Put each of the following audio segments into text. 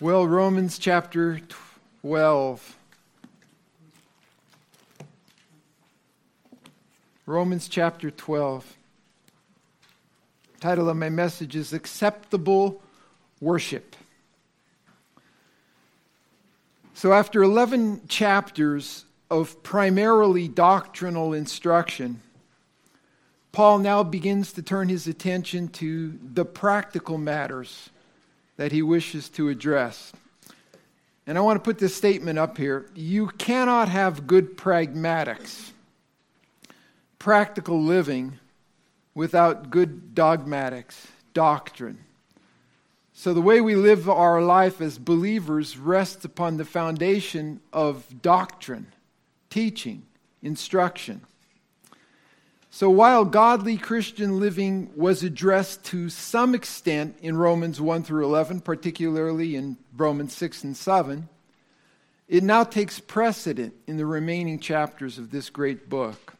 Well, Romans chapter 12. Romans chapter 12. Title of my message is Acceptable Worship. So, after 11 chapters of primarily doctrinal instruction, Paul now begins to turn his attention to the practical matters that he wishes to address. And I want to put this statement up here. You cannot have good pragmatics, practical living, without good dogmatics, doctrine. So, the way we live our life as believers rests upon the foundation of doctrine, teaching, instruction. So while godly Christian living was addressed to some extent in Romans 1 through 11, particularly in Romans 6 and 7, it now takes precedent in the remaining chapters of this great book.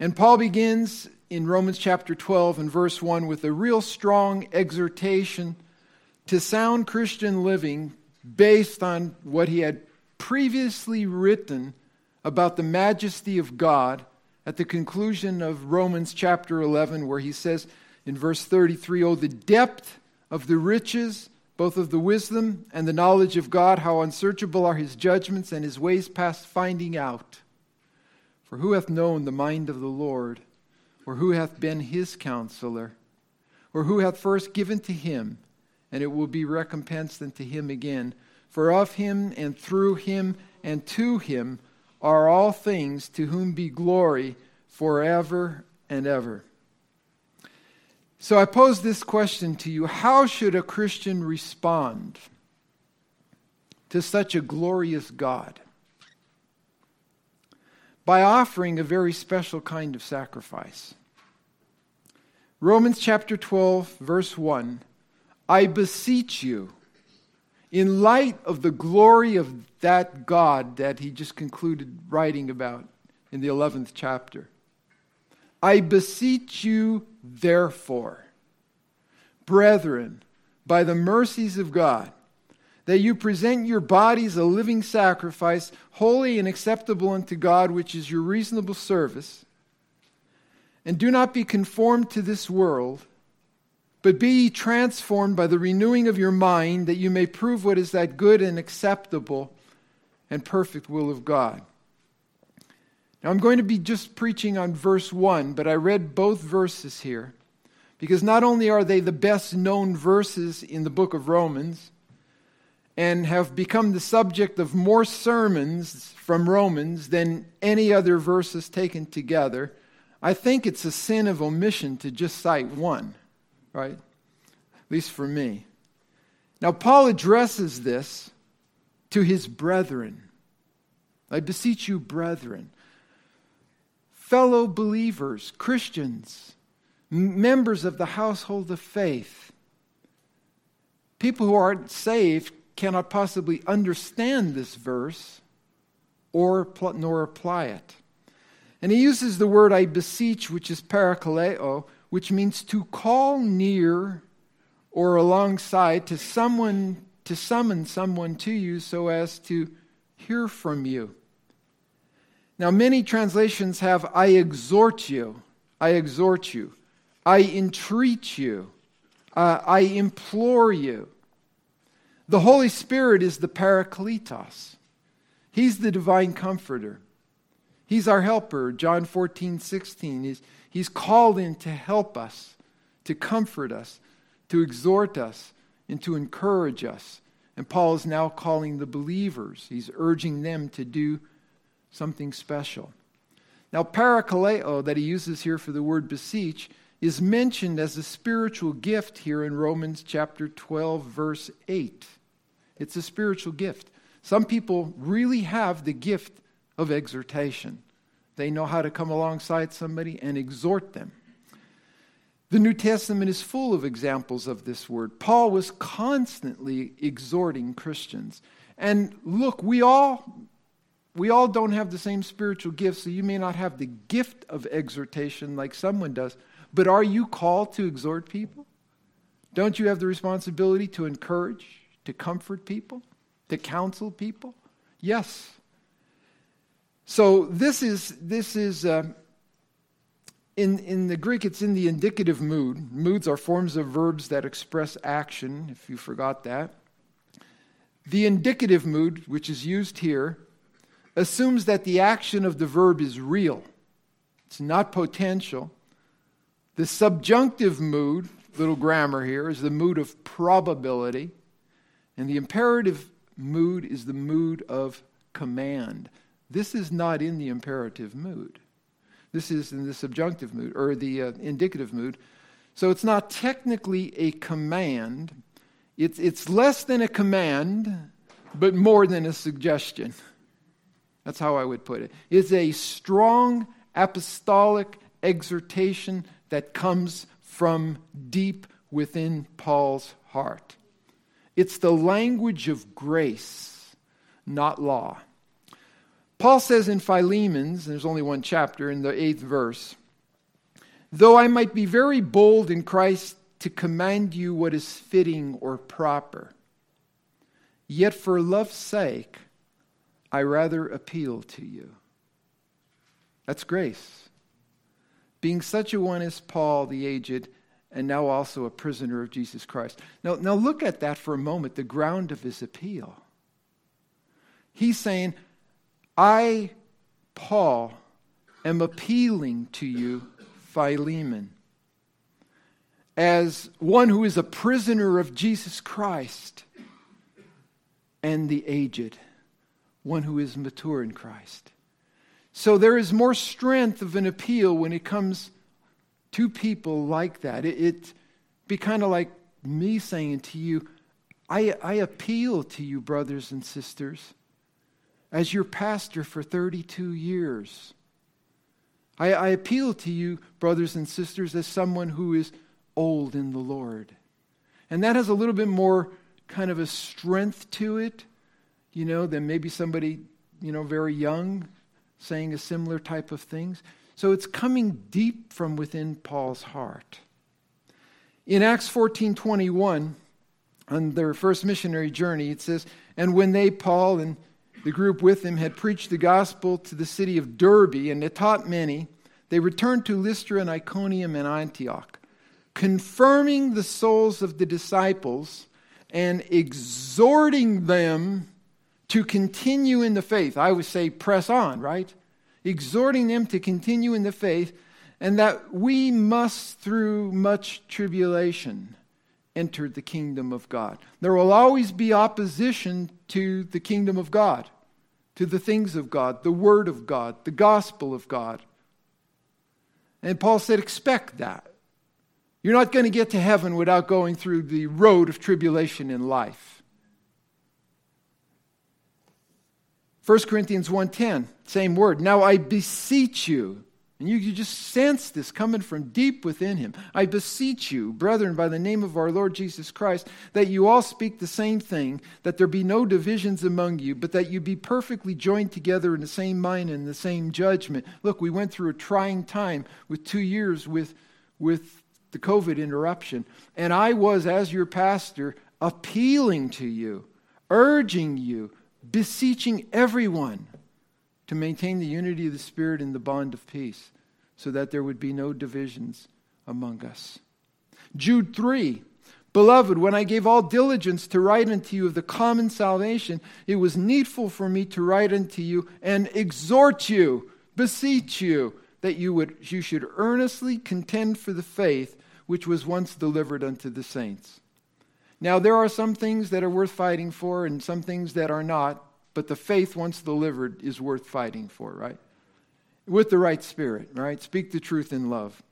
And Paul begins in Romans chapter 12 and verse 1 with a real strong exhortation to sound Christian living based on what he had previously written about the majesty of God at the conclusion of Romans chapter 11, where he says in verse 33 Oh, the depth of the riches, both of the wisdom and the knowledge of God, how unsearchable are his judgments and his ways past finding out. For who hath known the mind of the Lord, or who hath been his counselor, or who hath first given to him, and it will be recompensed unto him again? For of him and through him and to him are all things, to whom be glory forever and ever. So I pose this question to you How should a Christian respond to such a glorious God? By offering a very special kind of sacrifice. Romans chapter 12, verse 1 I beseech you in light of the glory of that God that he just concluded writing about in the 11th chapter. I beseech you, therefore, brethren, by the mercies of God, that you present your bodies a living sacrifice, holy and acceptable unto God, which is your reasonable service. And do not be conformed to this world but be transformed by the renewing of your mind, that you may prove what is that good and acceptable and perfect will of God. Now, I'm going to be just preaching on verse 1, but I read both verses here because not only are they the best known verses in the book of Romans and have become the subject of more sermons from Romans than any other verses taken together, I think it's a sin of omission to just cite one right? At least for me. Now, Paul addresses this to his brethren. I beseech you, brethren, fellow believers, Christians, members of the household of faith. People who aren't saved cannot possibly understand this verse or nor apply it. And he uses the word I beseech, which is parakaleo, which means to call near or alongside to someone to summon someone to you so as to hear from you. Now, many translations have I exhort you, I exhort you, I entreat you, uh, I implore you. The Holy Spirit is the Parakletos. He's the divine comforter. He's our helper. John 14, 16. He's, He's called in to help us, to comfort us, to exhort us, and to encourage us. And Paul is now calling the believers, he's urging them to do something special. Now, parakaleo, that he uses here for the word beseech, is mentioned as a spiritual gift here in Romans chapter 12, verse 8. It's a spiritual gift. Some people really have the gift of exhortation. They know how to come alongside somebody and exhort them. The New Testament is full of examples of this word. Paul was constantly exhorting Christians. And look, we all we all don't have the same spiritual gifts, so you may not have the gift of exhortation like someone does, but are you called to exhort people? Don't you have the responsibility to encourage, to comfort people, to counsel people? Yes. So this is this is uh, in in the Greek. It's in the indicative mood. Moods are forms of verbs that express action. If you forgot that, the indicative mood, which is used here, assumes that the action of the verb is real. It's not potential. The subjunctive mood, little grammar here, is the mood of probability. And the imperative mood is the mood of command. This is not in the imperative mood. This is in the subjunctive mood or the uh, indicative mood. So it's not technically a command. It's, it's less than a command, but more than a suggestion. That's how I would put it. It's a strong apostolic exhortation that comes from deep within Paul's heart. It's the language of grace, not law. Paul says in Philemon's, there's only one chapter, in the eighth verse, though I might be very bold in Christ to command you what is fitting or proper, yet for love's sake I rather appeal to you. That's grace. Being such a one as Paul the aged, and now also a prisoner of Jesus Christ. Now, now look at that for a moment, the ground of his appeal. He's saying, I, Paul, am appealing to you, Philemon, as one who is a prisoner of Jesus Christ and the aged, one who is mature in Christ. So there is more strength of an appeal when it comes to people like that. It, it be kind of like me saying to you, I, I appeal to you, brothers and sisters, as your pastor for 32 years. I, I appeal to you, brothers and sisters, as someone who is old in the Lord. And that has a little bit more kind of a strength to it, you know, than maybe somebody, you know, very young saying a similar type of things. So it's coming deep from within Paul's heart. In Acts 14 21, on their first missionary journey, it says, And when they, Paul and the group with him, had preached the gospel to the city of Derbe and had taught many, they returned to Lystra and Iconium and Antioch, confirming the souls of the disciples and exhorting them to continue in the faith. I would say press on, right? Exhorting them to continue in the faith, and that we must, through much tribulation, enter the kingdom of God. There will always be opposition to the kingdom of God, to the things of God, the word of God, the gospel of God. And Paul said, expect that. You're not going to get to heaven without going through the road of tribulation in life. 1 Corinthians 1:10, same word. Now I beseech you, and you, you just sense this coming from deep within him. I beseech you, brethren, by the name of our Lord Jesus Christ, that you all speak the same thing, that there be no divisions among you, but that you be perfectly joined together in the same mind and the same judgment. Look, we went through a trying time with two years with, with the COVID interruption, and I was, as your pastor, appealing to you, urging you beseeching everyone to maintain the unity of the Spirit in the bond of peace, so that there would be no divisions among us. Jude 3 Beloved, when I gave all diligence to write unto you of the common salvation, it was needful for me to write unto you and exhort you, beseech you, that you, would, you should earnestly contend for the faith which was once delivered unto the saints. Now, there are some things that are worth fighting for and some things that are not, but the faith, once delivered, is worth fighting for, right? With the right spirit, right? Speak the truth in love.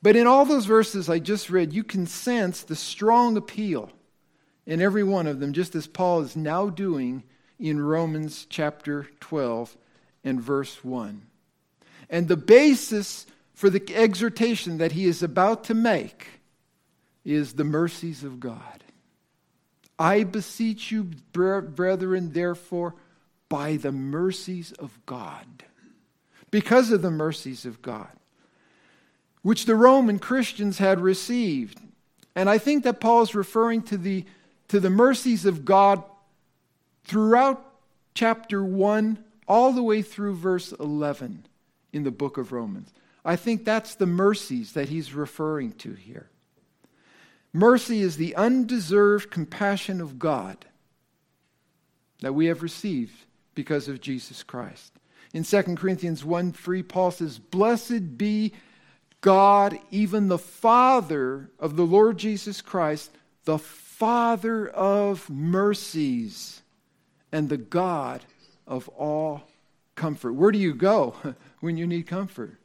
But in all those verses I just read, you can sense the strong appeal in every one of them, just as Paul is now doing in Romans chapter 12 and verse 1. And the basis for the exhortation that he is about to make is the mercies of God. I beseech you, brethren, therefore, by the mercies of God, because of the mercies of God, which the Roman Christians had received. And I think that Paul is referring to the to the mercies of God throughout chapter 1 all the way through verse 11 in the book of Romans. I think that's the mercies that he's referring to here. Mercy is the undeserved compassion of God that we have received because of Jesus Christ. In 2 Corinthians 1 3, Paul says, Blessed be God, even the Father of the Lord Jesus Christ, the Father of mercies and the God of all comfort. Where do you go when you need comfort?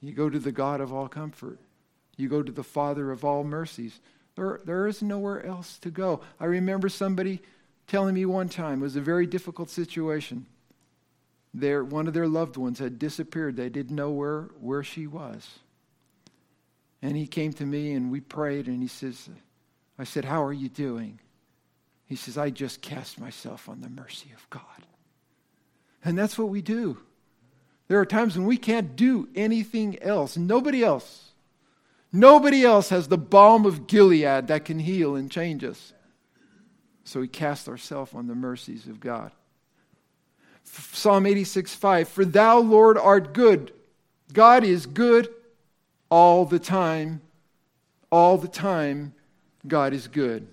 You go to the God of all comfort. You go to the Father of all mercies. There, there is nowhere else to go. I remember somebody telling me one time, it was a very difficult situation. Their, one of their loved ones had disappeared. They didn't know where, where she was. And he came to me and we prayed, and he says, I said, How are you doing? He says, I just cast myself on the mercy of God. And that's what we do. There are times when we can't do anything else. Nobody else. Nobody else has the balm of Gilead that can heal and change us. So we cast ourselves on the mercies of God. Psalm 86 5 For thou, Lord, art good. God is good all the time. All the time, God is good.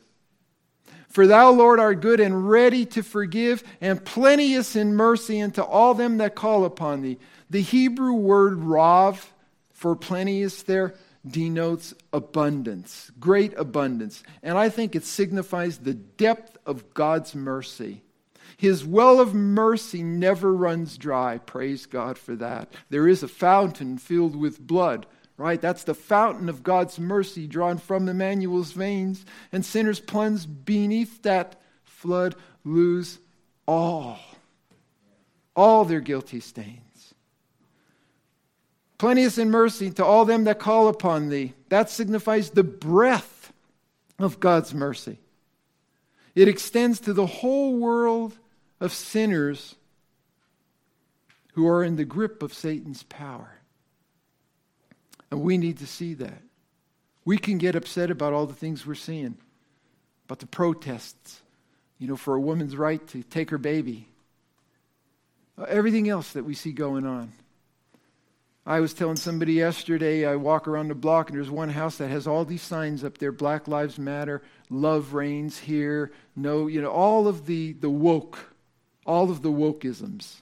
For thou, Lord, art good and ready to forgive, and plenteous in mercy unto all them that call upon thee. The Hebrew word rav for plenteous there denotes abundance, great abundance. And I think it signifies the depth of God's mercy. His well of mercy never runs dry. Praise God for that. There is a fountain filled with blood, right? That's the fountain of God's mercy drawn from Emmanuel's veins. And sinners plunged beneath that flood lose all, all their guilty stains. Plenteous in mercy to all them that call upon thee. That signifies the breadth of God's mercy. It extends to the whole world of sinners who are in the grip of Satan's power. And we need to see that. We can get upset about all the things we're seeing, about the protests, you know, for a woman's right to take her baby, uh, everything else that we see going on. I was telling somebody yesterday, I walk around the block and there's one house that has all these signs up there Black Lives Matter, love reigns here, no, you know, all of the, the woke, all of the wokeisms.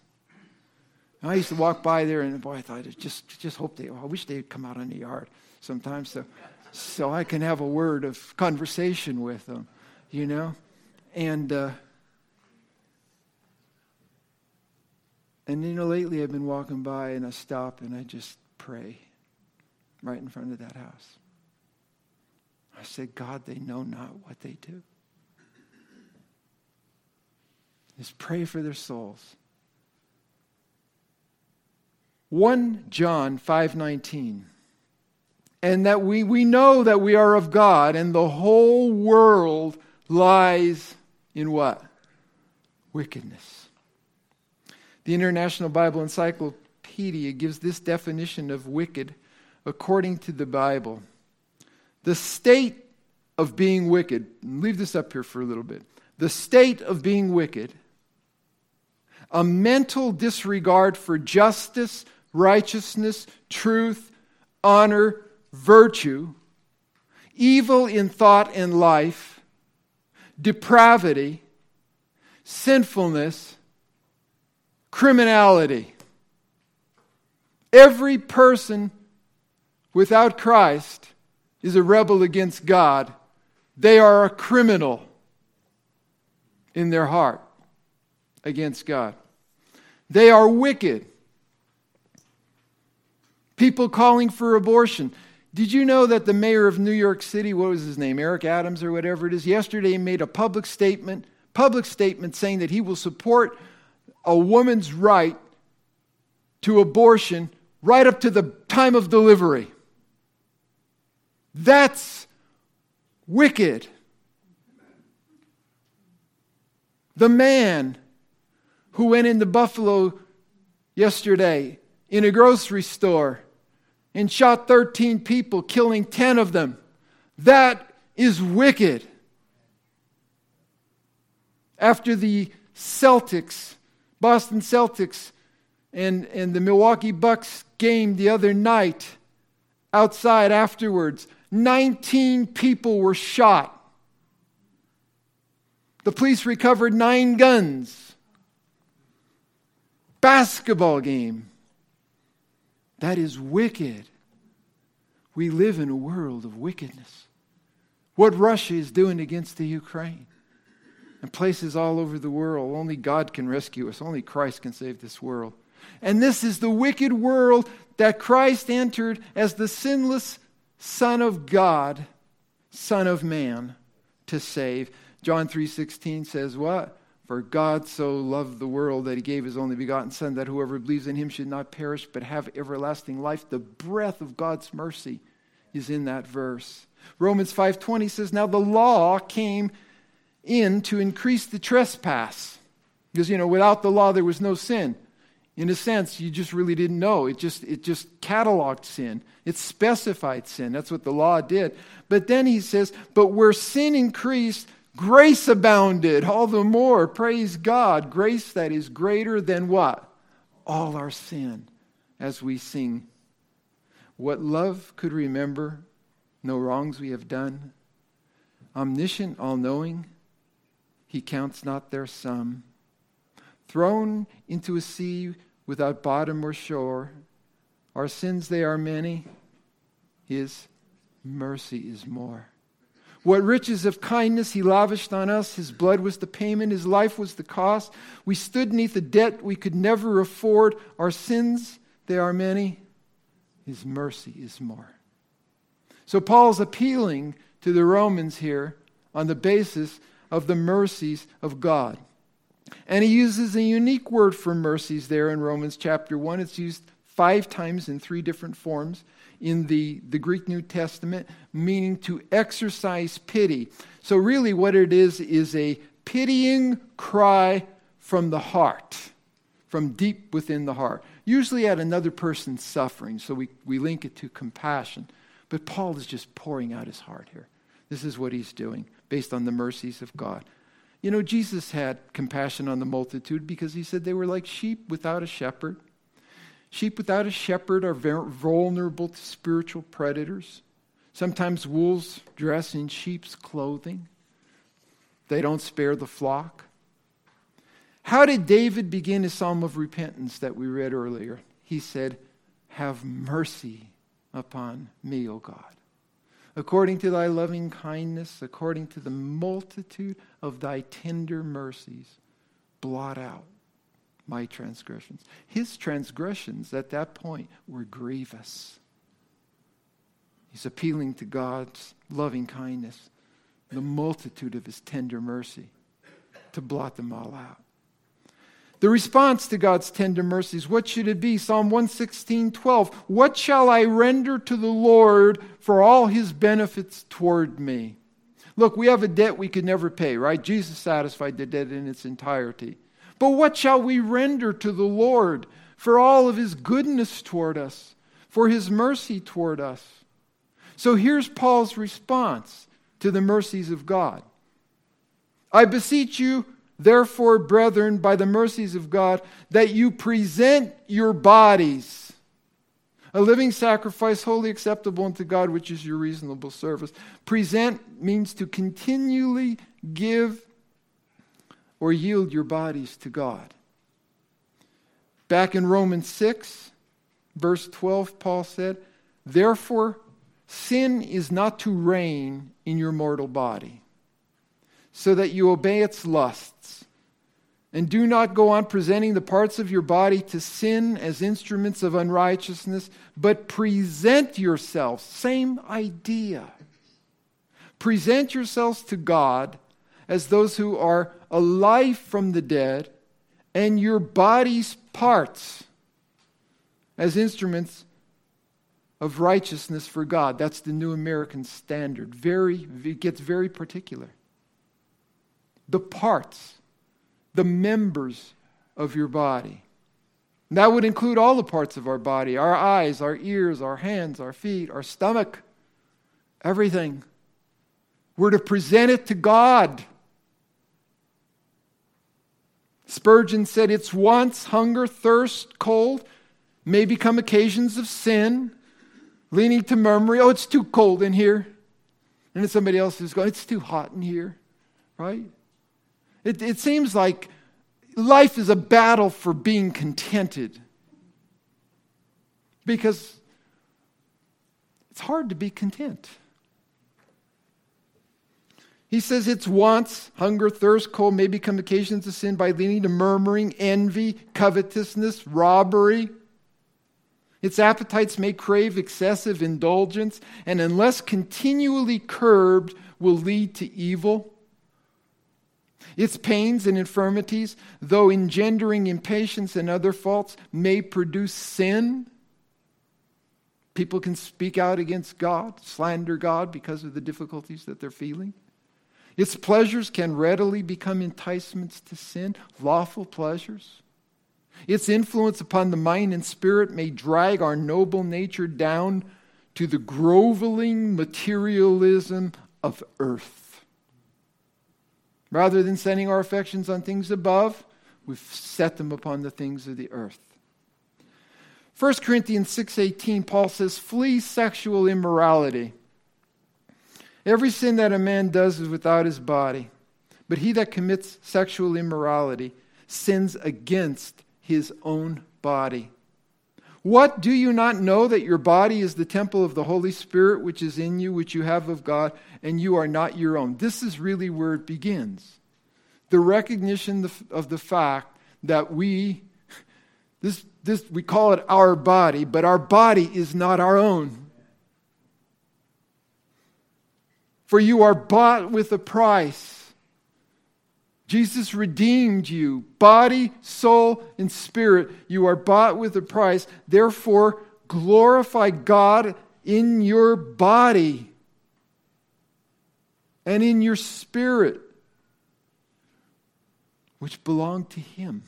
And I used to walk by there and boy, I thought, I just, just hope they, I wish they'd come out in the yard sometimes so, so I can have a word of conversation with them, you know? And, uh, And you know, lately I've been walking by and I stop and I just pray right in front of that house. I said, God, they know not what they do. Just pray for their souls. 1 John 5:19 and that we, we know that we are of God and the whole world lies in what? Wickedness. The International Bible Encyclopedia gives this definition of wicked according to the Bible. The state of being wicked, leave this up here for a little bit. The state of being wicked, a mental disregard for justice, righteousness, truth, honor, virtue, evil in thought and life, depravity, sinfulness, criminality. Every person without Christ is a rebel against God. They are a criminal in their heart against God. They are wicked. People calling for abortion. Did you know that the mayor of New York City, what was his name, Eric Adams or whatever it is, yesterday made a public statement, public statement saying that he will support a woman's right to abortion right up to the time of delivery. That's wicked. The man who went into Buffalo yesterday in a grocery store and shot 13 people, killing 10 of them. That is wicked. After the Celtics, Boston Celtics, and, and the Milwaukee Bucks game the other night, outside afterwards, 19 people were shot. The police recovered nine guns. Basketball game. That is wicked. We live in a world of wickedness. What Russia is doing against the Ukraine and places all over the world, only God can rescue us, only Christ can save this world. And this is the wicked world that Christ entered as the sinless Son of God, Son of man, to save. John 3:16 says what? For God so loved the world that he gave his only begotten Son, that whoever believes in him should not perish but have everlasting life. The breath of God's mercy is in that verse. Romans 5:20 says, "Now the law came in to increase the trespass." Because you know, without the law there was no sin. In a sense, you just really didn't know. It just it just cataloged sin. It specified sin. That's what the law did. But then he says, "But where sin increased, grace abounded all the more." Praise God. Grace that is greater than what? All our sin as we sing what love could remember, no wrongs we have done. Omniscient, all knowing, he counts not their sum. Thrown into a sea without bottom or shore, our sins they are many, his mercy is more. What riches of kindness he lavished on us. His blood was the payment, his life was the cost. We stood neath a debt we could never afford. Our sins, they are many. His mercy is more. So Paul's appealing to the Romans here on the basis of the mercies of God. And he uses a unique word for mercies there in Romans chapter 1. It's used five times in three different forms in the, the Greek New Testament, meaning to exercise pity. So, really, what it is is a pitying cry from the heart, from deep within the heart usually at another person's suffering, so we, we link it to compassion. But Paul is just pouring out his heart here. This is what he's doing based on the mercies of God. You know, Jesus had compassion on the multitude because he said they were like sheep without a shepherd. Sheep without a shepherd are vulnerable to spiritual predators. Sometimes wolves dress in sheep's clothing. They don't spare the flock. How did David begin his psalm of repentance that we read earlier? He said, Have mercy upon me, O God. According to thy loving kindness, according to the multitude of thy tender mercies, blot out my transgressions. His transgressions at that point were grievous. He's appealing to God's loving kindness, the multitude of his tender mercy, to blot them all out. The response to God's tender mercies, what should it be? Psalm 116, 12. What shall I render to the Lord for all his benefits toward me? Look, we have a debt we could never pay, right? Jesus satisfied the debt in its entirety. But what shall we render to the Lord for all of his goodness toward us, for his mercy toward us? So here's Paul's response to the mercies of God I beseech you, Therefore, brethren, by the mercies of God, that you present your bodies a living sacrifice, wholly acceptable unto God, which is your reasonable service. Present means to continually give or yield your bodies to God. Back in Romans 6, verse 12, Paul said, Therefore, sin is not to reign in your mortal body so that you obey its lusts. And do not go on presenting the parts of your body to sin as instruments of unrighteousness, but present yourselves. Same idea. Present yourselves to God as those who are alive from the dead, and your body's parts as instruments of righteousness for God. That's the New American Standard. Very, it gets very particular the parts, the members of your body. And that would include all the parts of our body our eyes, our ears, our hands, our feet, our stomach, everything. We're to present it to God. Spurgeon said, Its wants, hunger, thirst, cold, may become occasions of sin, leaning to murmuring, Oh, it's too cold in here. And then somebody else is going, It's too hot in here, right? It, it seems like life is a battle for being contented because it's hard to be content. He says its wants, hunger, thirst, cold may become occasions of sin by leading to murmuring, envy, covetousness, robbery. Its appetites may crave excessive indulgence, and unless continually curbed, will lead to evil. Its pains and infirmities, though engendering impatience and other faults, may produce sin. People can speak out against God, slander God because of the difficulties that they're feeling. Its pleasures can readily become enticements to sin, lawful pleasures. Its influence upon the mind and spirit may drag our noble nature down to the groveling materialism of earth. Rather than setting our affections on things above, we've set them upon the things of the earth. 1 Corinthians 6:18 Paul says flee sexual immorality. Every sin that a man does is without his body, but he that commits sexual immorality sins against his own body. What do you not know that your body is the temple of the Holy Spirit which is in you, which you have of God, and you are not your own? This is really where it begins. The recognition of the fact that we, this, this, we call it our body, but our body is not our own. For you are bought with a price. Jesus redeemed you, body, soul, and spirit. You are bought with a price. Therefore, glorify God in your body and in your spirit, which belong to Him.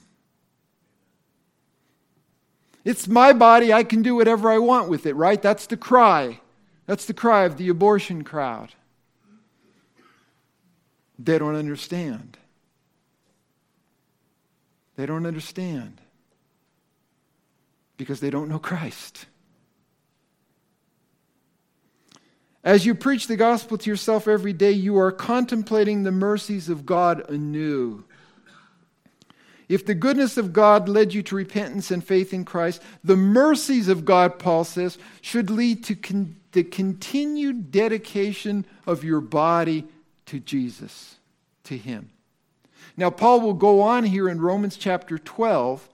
It's my body. I can do whatever I want with it, right? That's the cry. That's the cry of the abortion crowd. They don't understand. They don't understand because they don't know Christ. As you preach the gospel to yourself every day, you are contemplating the mercies of God anew. If the goodness of God led you to repentance and faith in Christ, the mercies of God, Paul says, should lead to con- the continued dedication of your body to Jesus, to Him. Now, Paul will go on here in Romans chapter 12,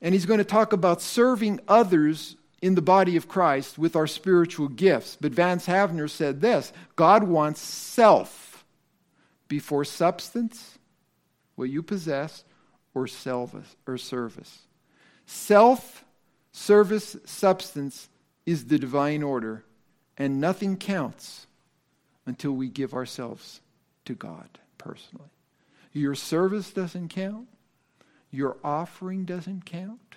and he's going to talk about serving others in the body of Christ with our spiritual gifts. But Vance Havner said this God wants self before substance, what you possess, or service. Or service. Self, service, substance is the divine order, and nothing counts until we give ourselves to God personally. Your service doesn't count, your offering doesn't count.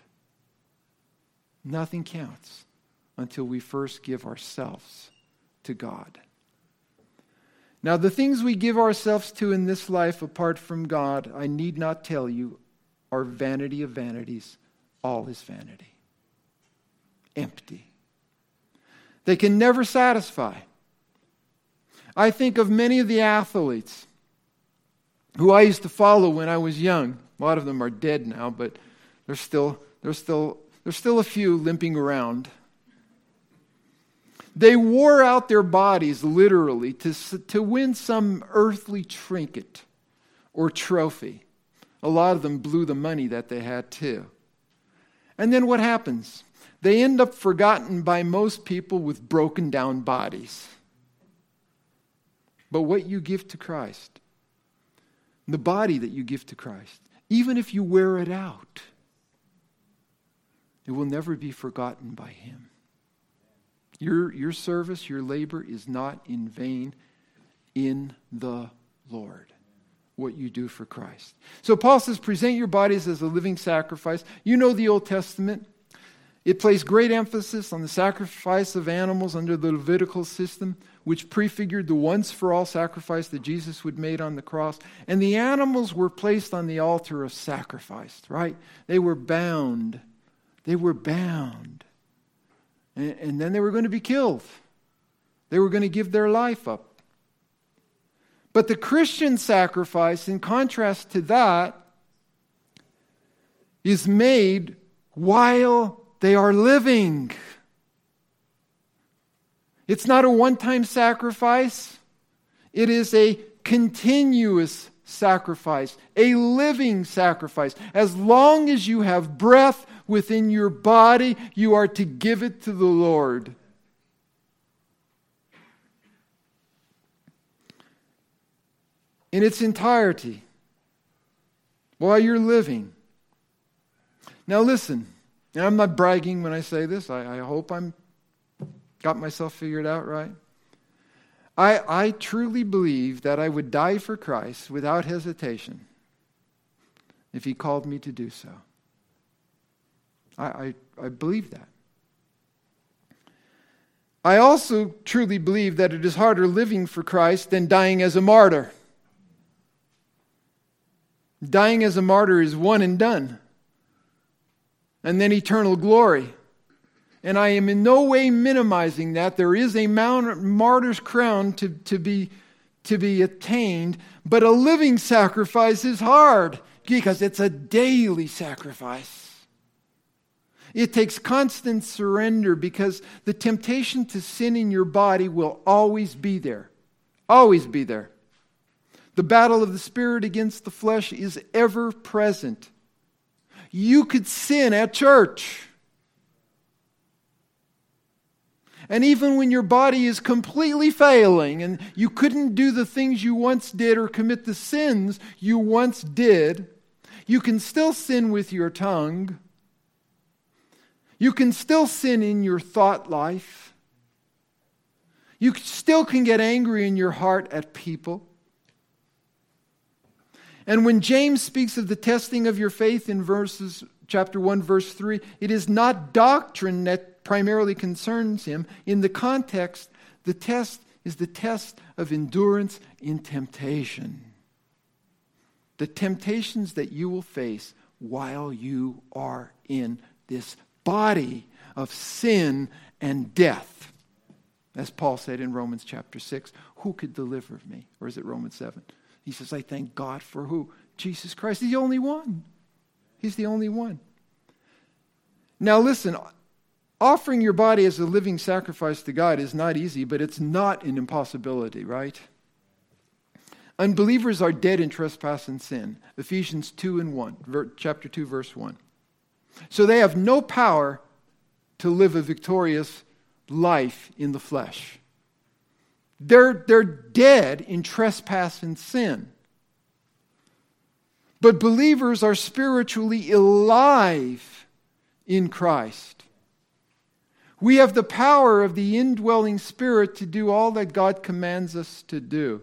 Nothing counts until we first give ourselves to God. Now, the things we give ourselves to in this life apart from God, I need not tell you, are vanity of vanities. All is vanity, empty. They can never satisfy. I think of many of the athletes who I used to follow when I was young. A lot of them are dead now, but there's still, there's still, there's still a few limping around. They wore out their bodies literally to, to win some earthly trinket or trophy. A lot of them blew the money that they had too. And then what happens? They end up forgotten by most people with broken down bodies. But what you give to Christ, the body that you give to Christ, even if you wear it out, it will never be forgotten by Him. Your, your service, your labor is not in vain in the Lord. What you do for Christ. So Paul says, present your bodies as a living sacrifice. You know the Old Testament. It placed great emphasis on the sacrifice of animals under the Levitical system, which prefigured the once for all sacrifice that Jesus would made on the cross. And the animals were placed on the altar of sacrifice, right? They were bound. They were bound. And, and then they were going to be killed. They were going to give their life up. But the Christian sacrifice, in contrast to that, is made while they are living. It's not a one time sacrifice, it is a continuous sacrifice, a living sacrifice. As long as you have breath within your body, you are to give it to the Lord. In its entirety, while you're living. Now, listen. And I'm not bragging when I say this. I, I hope I'm got myself figured out right. I, I truly believe that I would die for Christ without hesitation if he called me to do so. I, I, I believe that. I also truly believe that it is harder living for Christ than dying as a martyr. Dying as a martyr is one and done and then eternal glory. And I am in no way minimizing that. There is a martyr's crown to, to, be, to be attained, but a living sacrifice is hard because it's a daily sacrifice. It takes constant surrender because the temptation to sin in your body will always be there. Always be there. The battle of the spirit against the flesh is ever present you could sin at church. And even when your body is completely failing and you couldn't do the things you once did or commit the sins you once did, you can still sin with your tongue. You can still sin in your thought life. You still can get angry in your heart at people. And when James speaks of the testing of your faith in verses chapter 1 verse 3, it is not doctrine that primarily concerns him. In the context, the test is the test of endurance in temptation. The temptations that you will face while you are in this body of sin and death. As Paul said in Romans chapter 6, who could deliver me? Or is it Romans 7? He says, I thank God for who? Jesus Christ. The only one. He's the only one. Now, listen, offering your body as a living sacrifice to God is not easy, but it's not an impossibility, right? Unbelievers are dead in trespass and sin. Ephesians 2 and 1, chapter 2, verse 1. So they have no power to live a victorious life in the flesh. They're, they're dead in trespass and sin. But believers are spiritually alive in Christ. We have the power of the indwelling Spirit to do all that God commands us to do.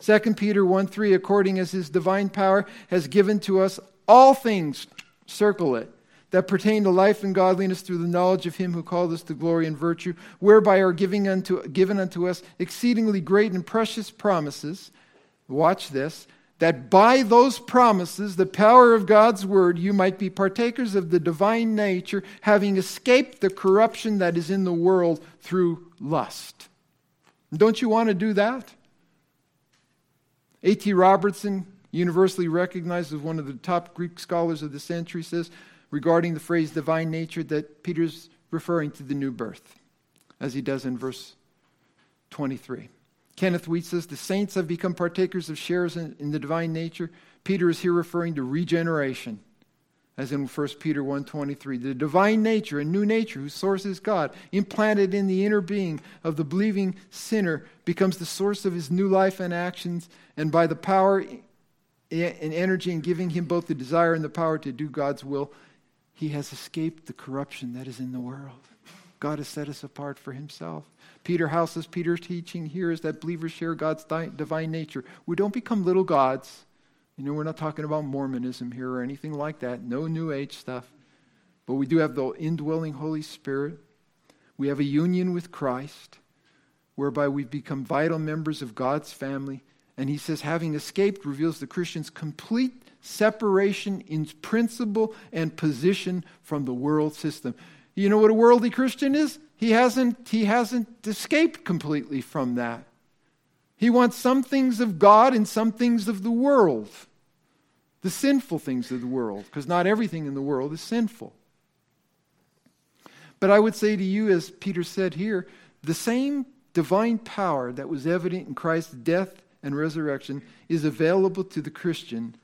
2 Peter 1 3, according as his divine power has given to us all things, circle it, that pertain to life and godliness through the knowledge of him who called us to glory and virtue, whereby are giving unto, given unto us exceedingly great and precious promises. Watch this. That by those promises, the power of God's word, you might be partakers of the divine nature, having escaped the corruption that is in the world through lust. Don't you want to do that? A.T. Robertson, universally recognized as one of the top Greek scholars of the century, says, regarding the phrase divine nature that Peter's referring to the new birth, as he does in verse 23. Kenneth Wuest says the saints have become partakers of shares in, in the divine nature. Peter is here referring to regeneration, as in 1 Peter 1.23. The divine nature, a new nature whose source is God, implanted in the inner being of the believing sinner, becomes the source of his new life and actions, and by the power and energy in giving him both the desire and the power to do God's will, he has escaped the corruption that is in the world. God has set us apart for himself. Peter House's Peter's teaching here is that believers share God's divine nature. We don't become little gods. You know, we're not talking about Mormonism here or anything like that. No New Age stuff. but we do have the indwelling Holy Spirit. We have a union with Christ, whereby we've become vital members of God's family. And he says, having escaped reveals the Christian's complete separation in principle and position from the world system. You know what a worldly Christian is? He hasn't, he hasn't escaped completely from that. He wants some things of God and some things of the world, the sinful things of the world, because not everything in the world is sinful. But I would say to you, as Peter said here, the same divine power that was evident in Christ's death and resurrection is available to the Christian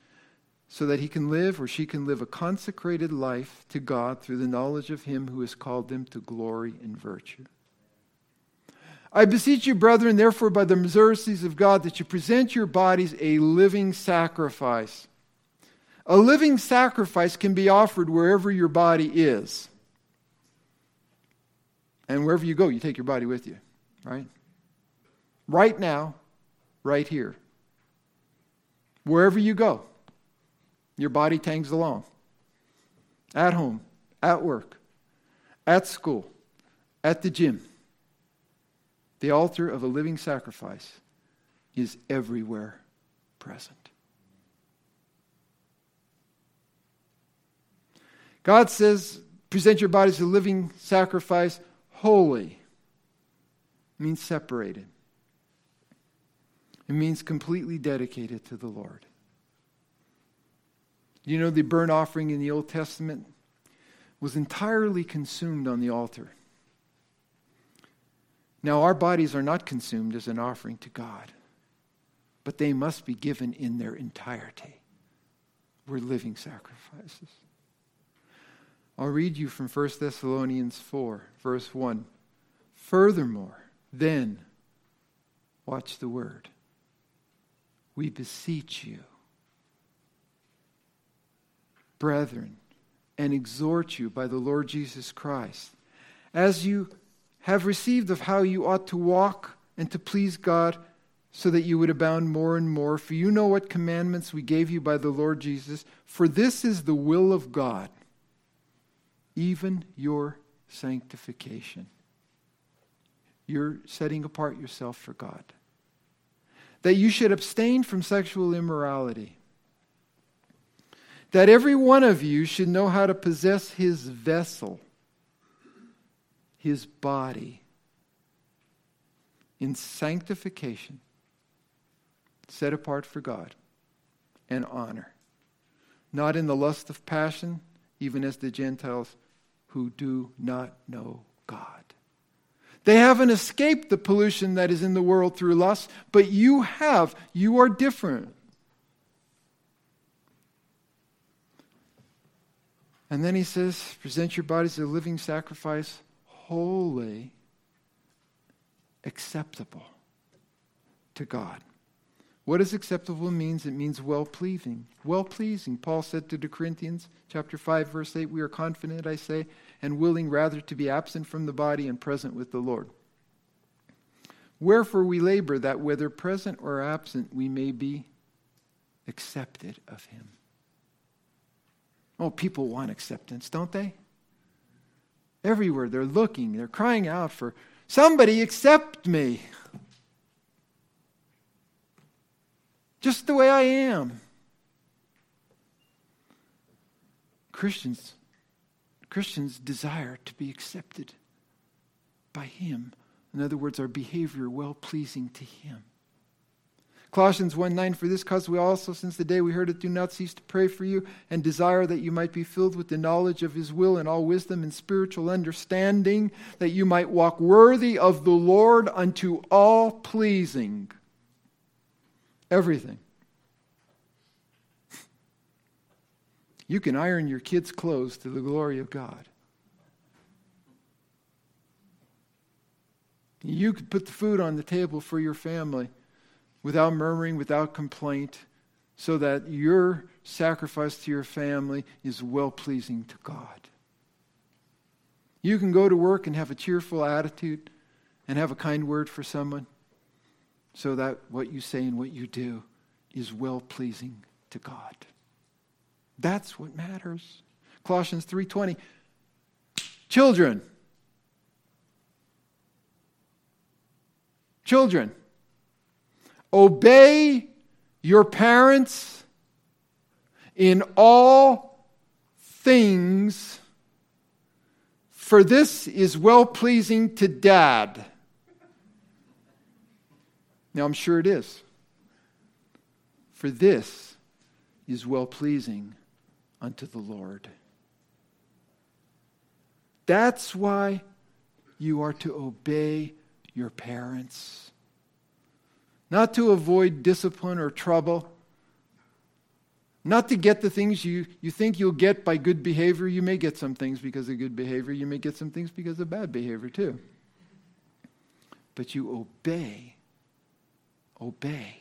so that he can live or she can live a consecrated life to God through the knowledge of him who has called them to glory and virtue. I beseech you, brethren, therefore, by the mercies of God, that you present your bodies a living sacrifice. A living sacrifice can be offered wherever your body is. And wherever you go, you take your body with you, right? Right now, right here. Wherever you go, your body tags along. At home, at work, at school, at the gym. The altar of a living sacrifice is everywhere present. God says, present your bodies a living sacrifice, holy. It means separated. It means completely dedicated to the Lord. You know, the burnt offering in the Old Testament was entirely consumed on the altar. Now, our bodies are not consumed as an offering to God, but they must be given in their entirety. We're living sacrifices. I'll read you from 1 Thessalonians 4, verse 1. Furthermore, then, watch the word. We beseech you brethren, and exhort you by the Lord Jesus Christ, as you have received of how you ought to walk and to please God, so that you would abound more and more. For you know what commandments we gave you by the Lord Jesus. For this is the will of God, even your sanctification. You're setting apart yourself for God. That you should abstain from sexual immorality that every one of you should know how to possess his vessel, his body, in sanctification, set apart for God, and honor, not in the lust of passion, even as the Gentiles who do not know God. They haven't escaped the pollution that is in the world through lust, but you have. You are different. And then he says, present your bodies as a living sacrifice, holy, acceptable to God. What does acceptable means? It means well pleasing. Well pleasing. Paul said to the Corinthians, chapter 5, verse 8, We are confident, I say, and willing rather to be absent from the body and present with the Lord. Wherefore we labor that whether present or absent we may be accepted of him. Oh, people want acceptance, don't they? Everywhere they're looking, they're crying out for somebody accept me. Just the way I am. Christians Christians desire to be accepted by him. In other words, our behavior well pleasing to him. Colossians 1 9, for this cause we also, since the day we heard it, do not cease to pray for you and desire that you might be filled with the knowledge of his will and all wisdom and spiritual understanding, that you might walk worthy of the Lord unto all pleasing. Everything. You can iron your kids' clothes to the glory of God. You could put the food on the table for your family without murmuring, without complaint, so that your sacrifice to your family is well pleasing to God. You can go to work and have a cheerful attitude and have a kind word for someone so that what you say and what you do is well pleasing to God. That's what matters. Colossians 3:20 Children. Children. Obey your parents in all things, for this is well pleasing to dad. Now, I'm sure it is. For this is well pleasing unto the Lord. That's why you are to obey your parents. Not to avoid discipline or trouble. Not to get the things you, you think you'll get by good behavior. You may get some things because of good behavior. You may get some things because of bad behavior, too. But you obey. Obey.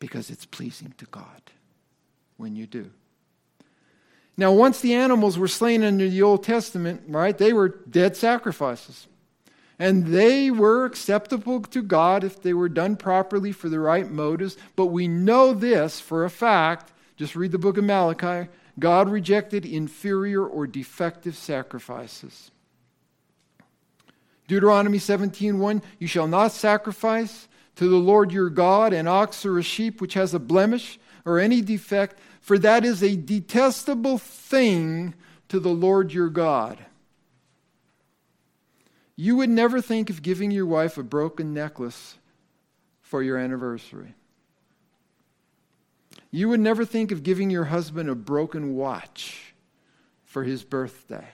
Because it's pleasing to God when you do. Now, once the animals were slain under the Old Testament, right, they were dead sacrifices. And they were acceptable to God if they were done properly for the right motives. But we know this for a fact. Just read the book of Malachi. God rejected inferior or defective sacrifices. Deuteronomy 17:1 You shall not sacrifice to the Lord your God an ox or a sheep which has a blemish or any defect for that is a detestable thing to the Lord your God. You would never think of giving your wife a broken necklace for your anniversary. You would never think of giving your husband a broken watch for his birthday.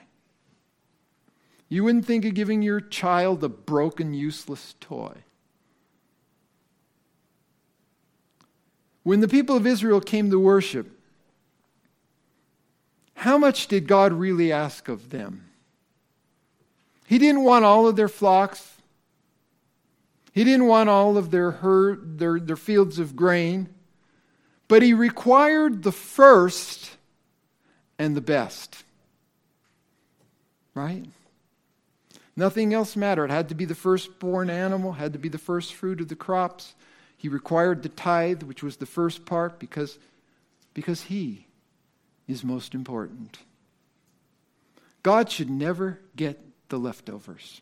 You wouldn't think of giving your child a broken, useless toy. When the people of Israel came to worship, how much did God really ask of them? He didn't want all of their flocks. He didn't want all of their herd, their, their fields of grain, but he required the first and the best. Right? Nothing else mattered. It had to be the firstborn animal, had to be the first fruit of the crops. He required the tithe, which was the first part, because, because he is most important. God should never get the leftovers.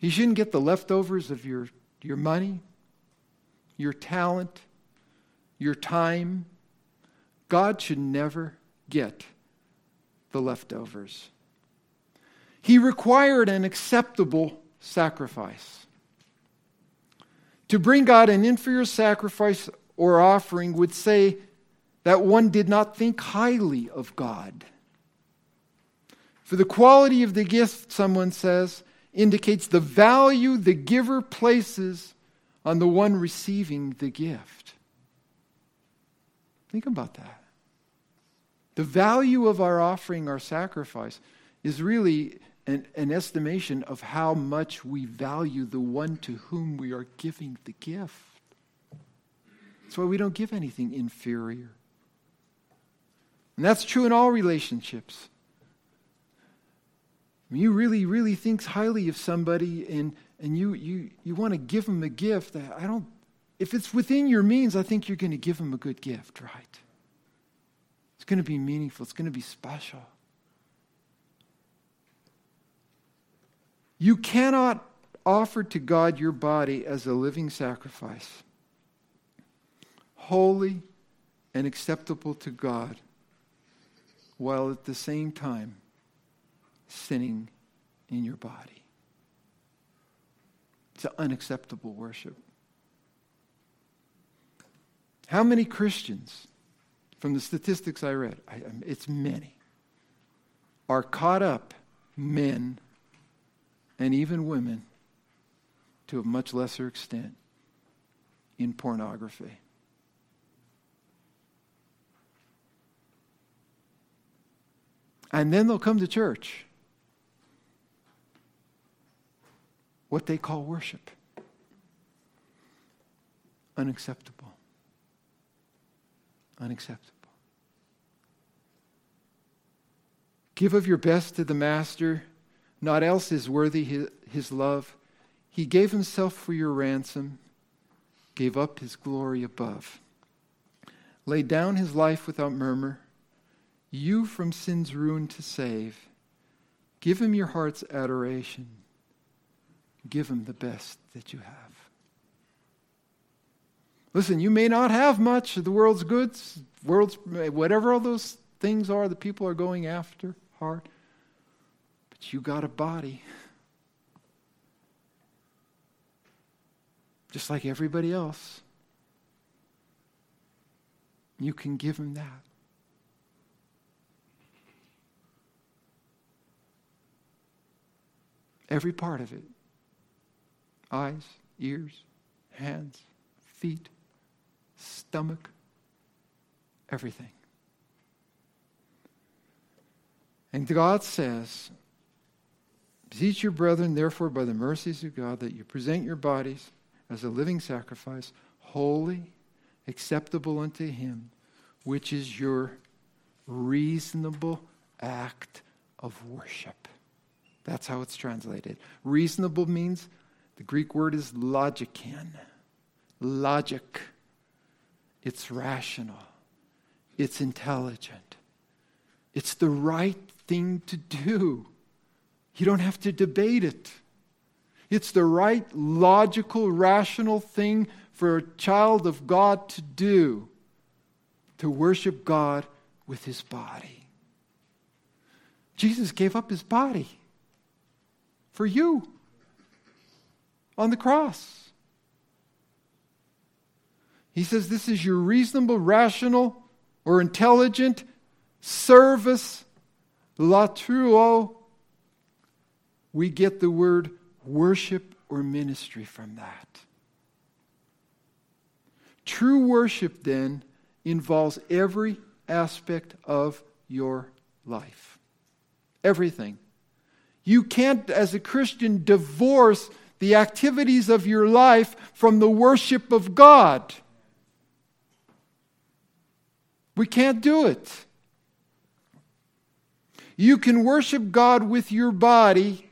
You shouldn't get the leftovers of your, your money, your talent, your time. God should never get the leftovers. He required an acceptable sacrifice. To bring God an inferior sacrifice or offering would say that one did not think highly of God. For the quality of the gift, someone says, indicates the value the giver places on the one receiving the gift. Think about that. The value of our offering, our sacrifice, is really an, an, estimation of how much we value the one to whom we are giving the gift. That's why we don't give anything inferior. And that's true in all relationships. When you really, really think highly of somebody and, and you, you, you want to give them a gift, I don't, if it's within your means, I think you're going to give them a good gift, right? It's going to be meaningful, it's going to be special. You cannot offer to God your body as a living sacrifice, holy and acceptable to God while at the same time sinning in your body. It's unacceptable worship. How many Christians, from the statistics I read, I, it's many, are caught up, men and even women, to a much lesser extent, in pornography? And then they'll come to church. What they call worship. Unacceptable. Unacceptable. Give of your best to the Master. Not else is worthy his, love. He gave himself for your ransom, gave up his glory above, laid down his life without murmur you from sin's ruin to save. Give him your heart's adoration. Give him the best that you have. Listen, you may not have much of the world's goods, world's whatever all those things are that people are going after hard, but you got a body. Just like everybody else. You can give him that. Every part of it eyes, ears, hands, feet, stomach, everything. And God says, Beseech your brethren, therefore, by the mercies of God, that you present your bodies as a living sacrifice, holy, acceptable unto Him, which is your reasonable act of worship. That's how it's translated. Reasonable means the Greek word is logikan. Logic. It's rational. It's intelligent. It's the right thing to do. You don't have to debate it. It's the right, logical, rational thing for a child of God to do to worship God with his body. Jesus gave up his body for you on the cross. He says this is your reasonable, rational, or intelligent service, latreuo. We get the word worship or ministry from that. True worship, then, involves every aspect of your life. Everything. You can't, as a Christian, divorce the activities of your life from the worship of God. We can't do it. You can worship God with your body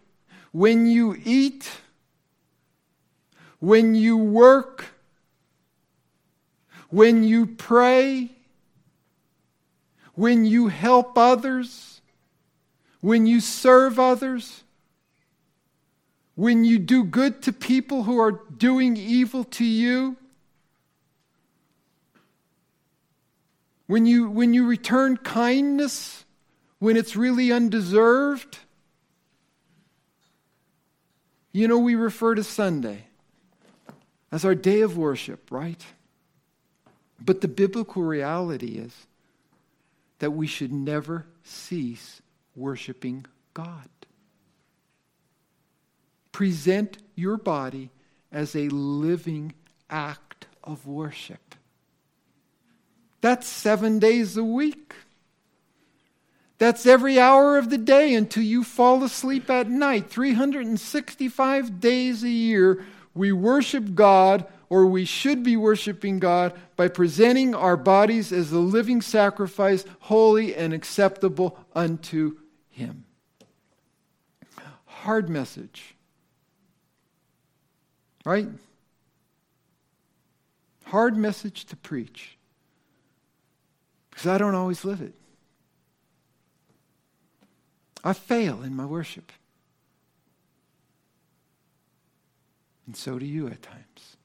when you eat, when you work, when you pray, when you help others, when you serve others, when you do good to people who are doing evil to you, when you, when you return kindness when it's really undeserved. You know, we refer to Sunday as our day of worship, right? But the biblical reality is that we should never cease worshiping God. Present your body as a living act of worship. That's seven days a week. That's every hour of the day until you fall asleep at night. 365 days a year, we worship God, or we should be worshiping God, by presenting our bodies as a living sacrifice, holy and acceptable unto Him. Hard message. Right? Hard message to preach. Because I don't always live it. I fail in my worship. And so do you at times.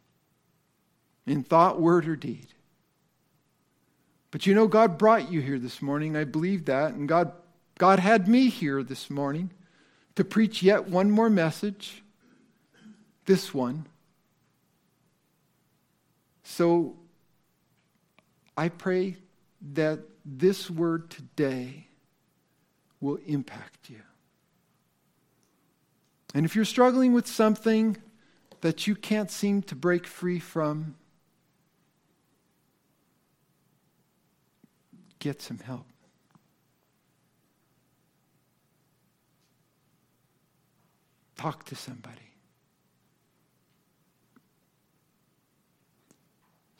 In thought, word, or deed. But you know, God brought you here this morning. I believe that. And God, God had me here this morning to preach yet one more message. This one. So I pray that this word today will impact you. And if you're struggling with something that you can't seem to break free from, get some help. Talk to somebody.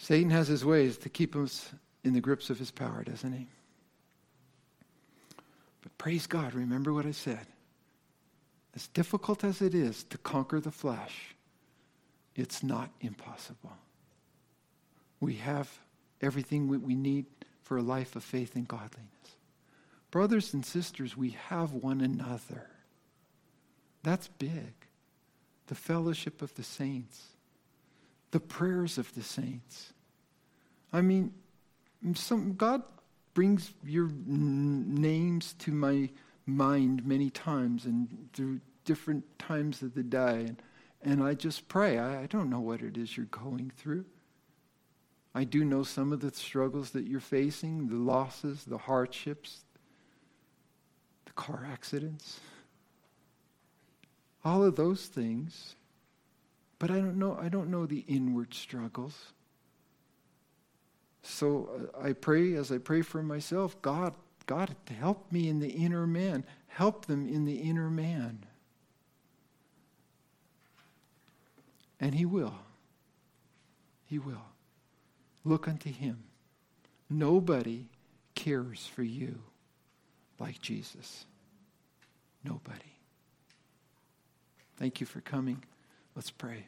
Satan has his ways to keep us in the grips of his power, doesn't he? But praise God, remember what I said. As difficult as it is to conquer the flesh, it's not impossible. We have everything we need for a life of faith and godliness. Brothers and sisters, we have one another. That's big. The fellowship of the saints, the prayers of the saints. I mean, some, God brings your n- names to my mind many times and through different times of the day. And, and I just pray. I, I don't know what it is you're going through. I do know some of the struggles that you're facing the losses, the hardships, the car accidents, all of those things. But I don't know, I don't know the inward struggles. So uh, I pray, as I pray for myself, God, God, help me in the inner man. Help them in the inner man. And He will. He will. Look unto Him. Nobody cares for you like Jesus. Nobody. Thank you for coming. Let's pray.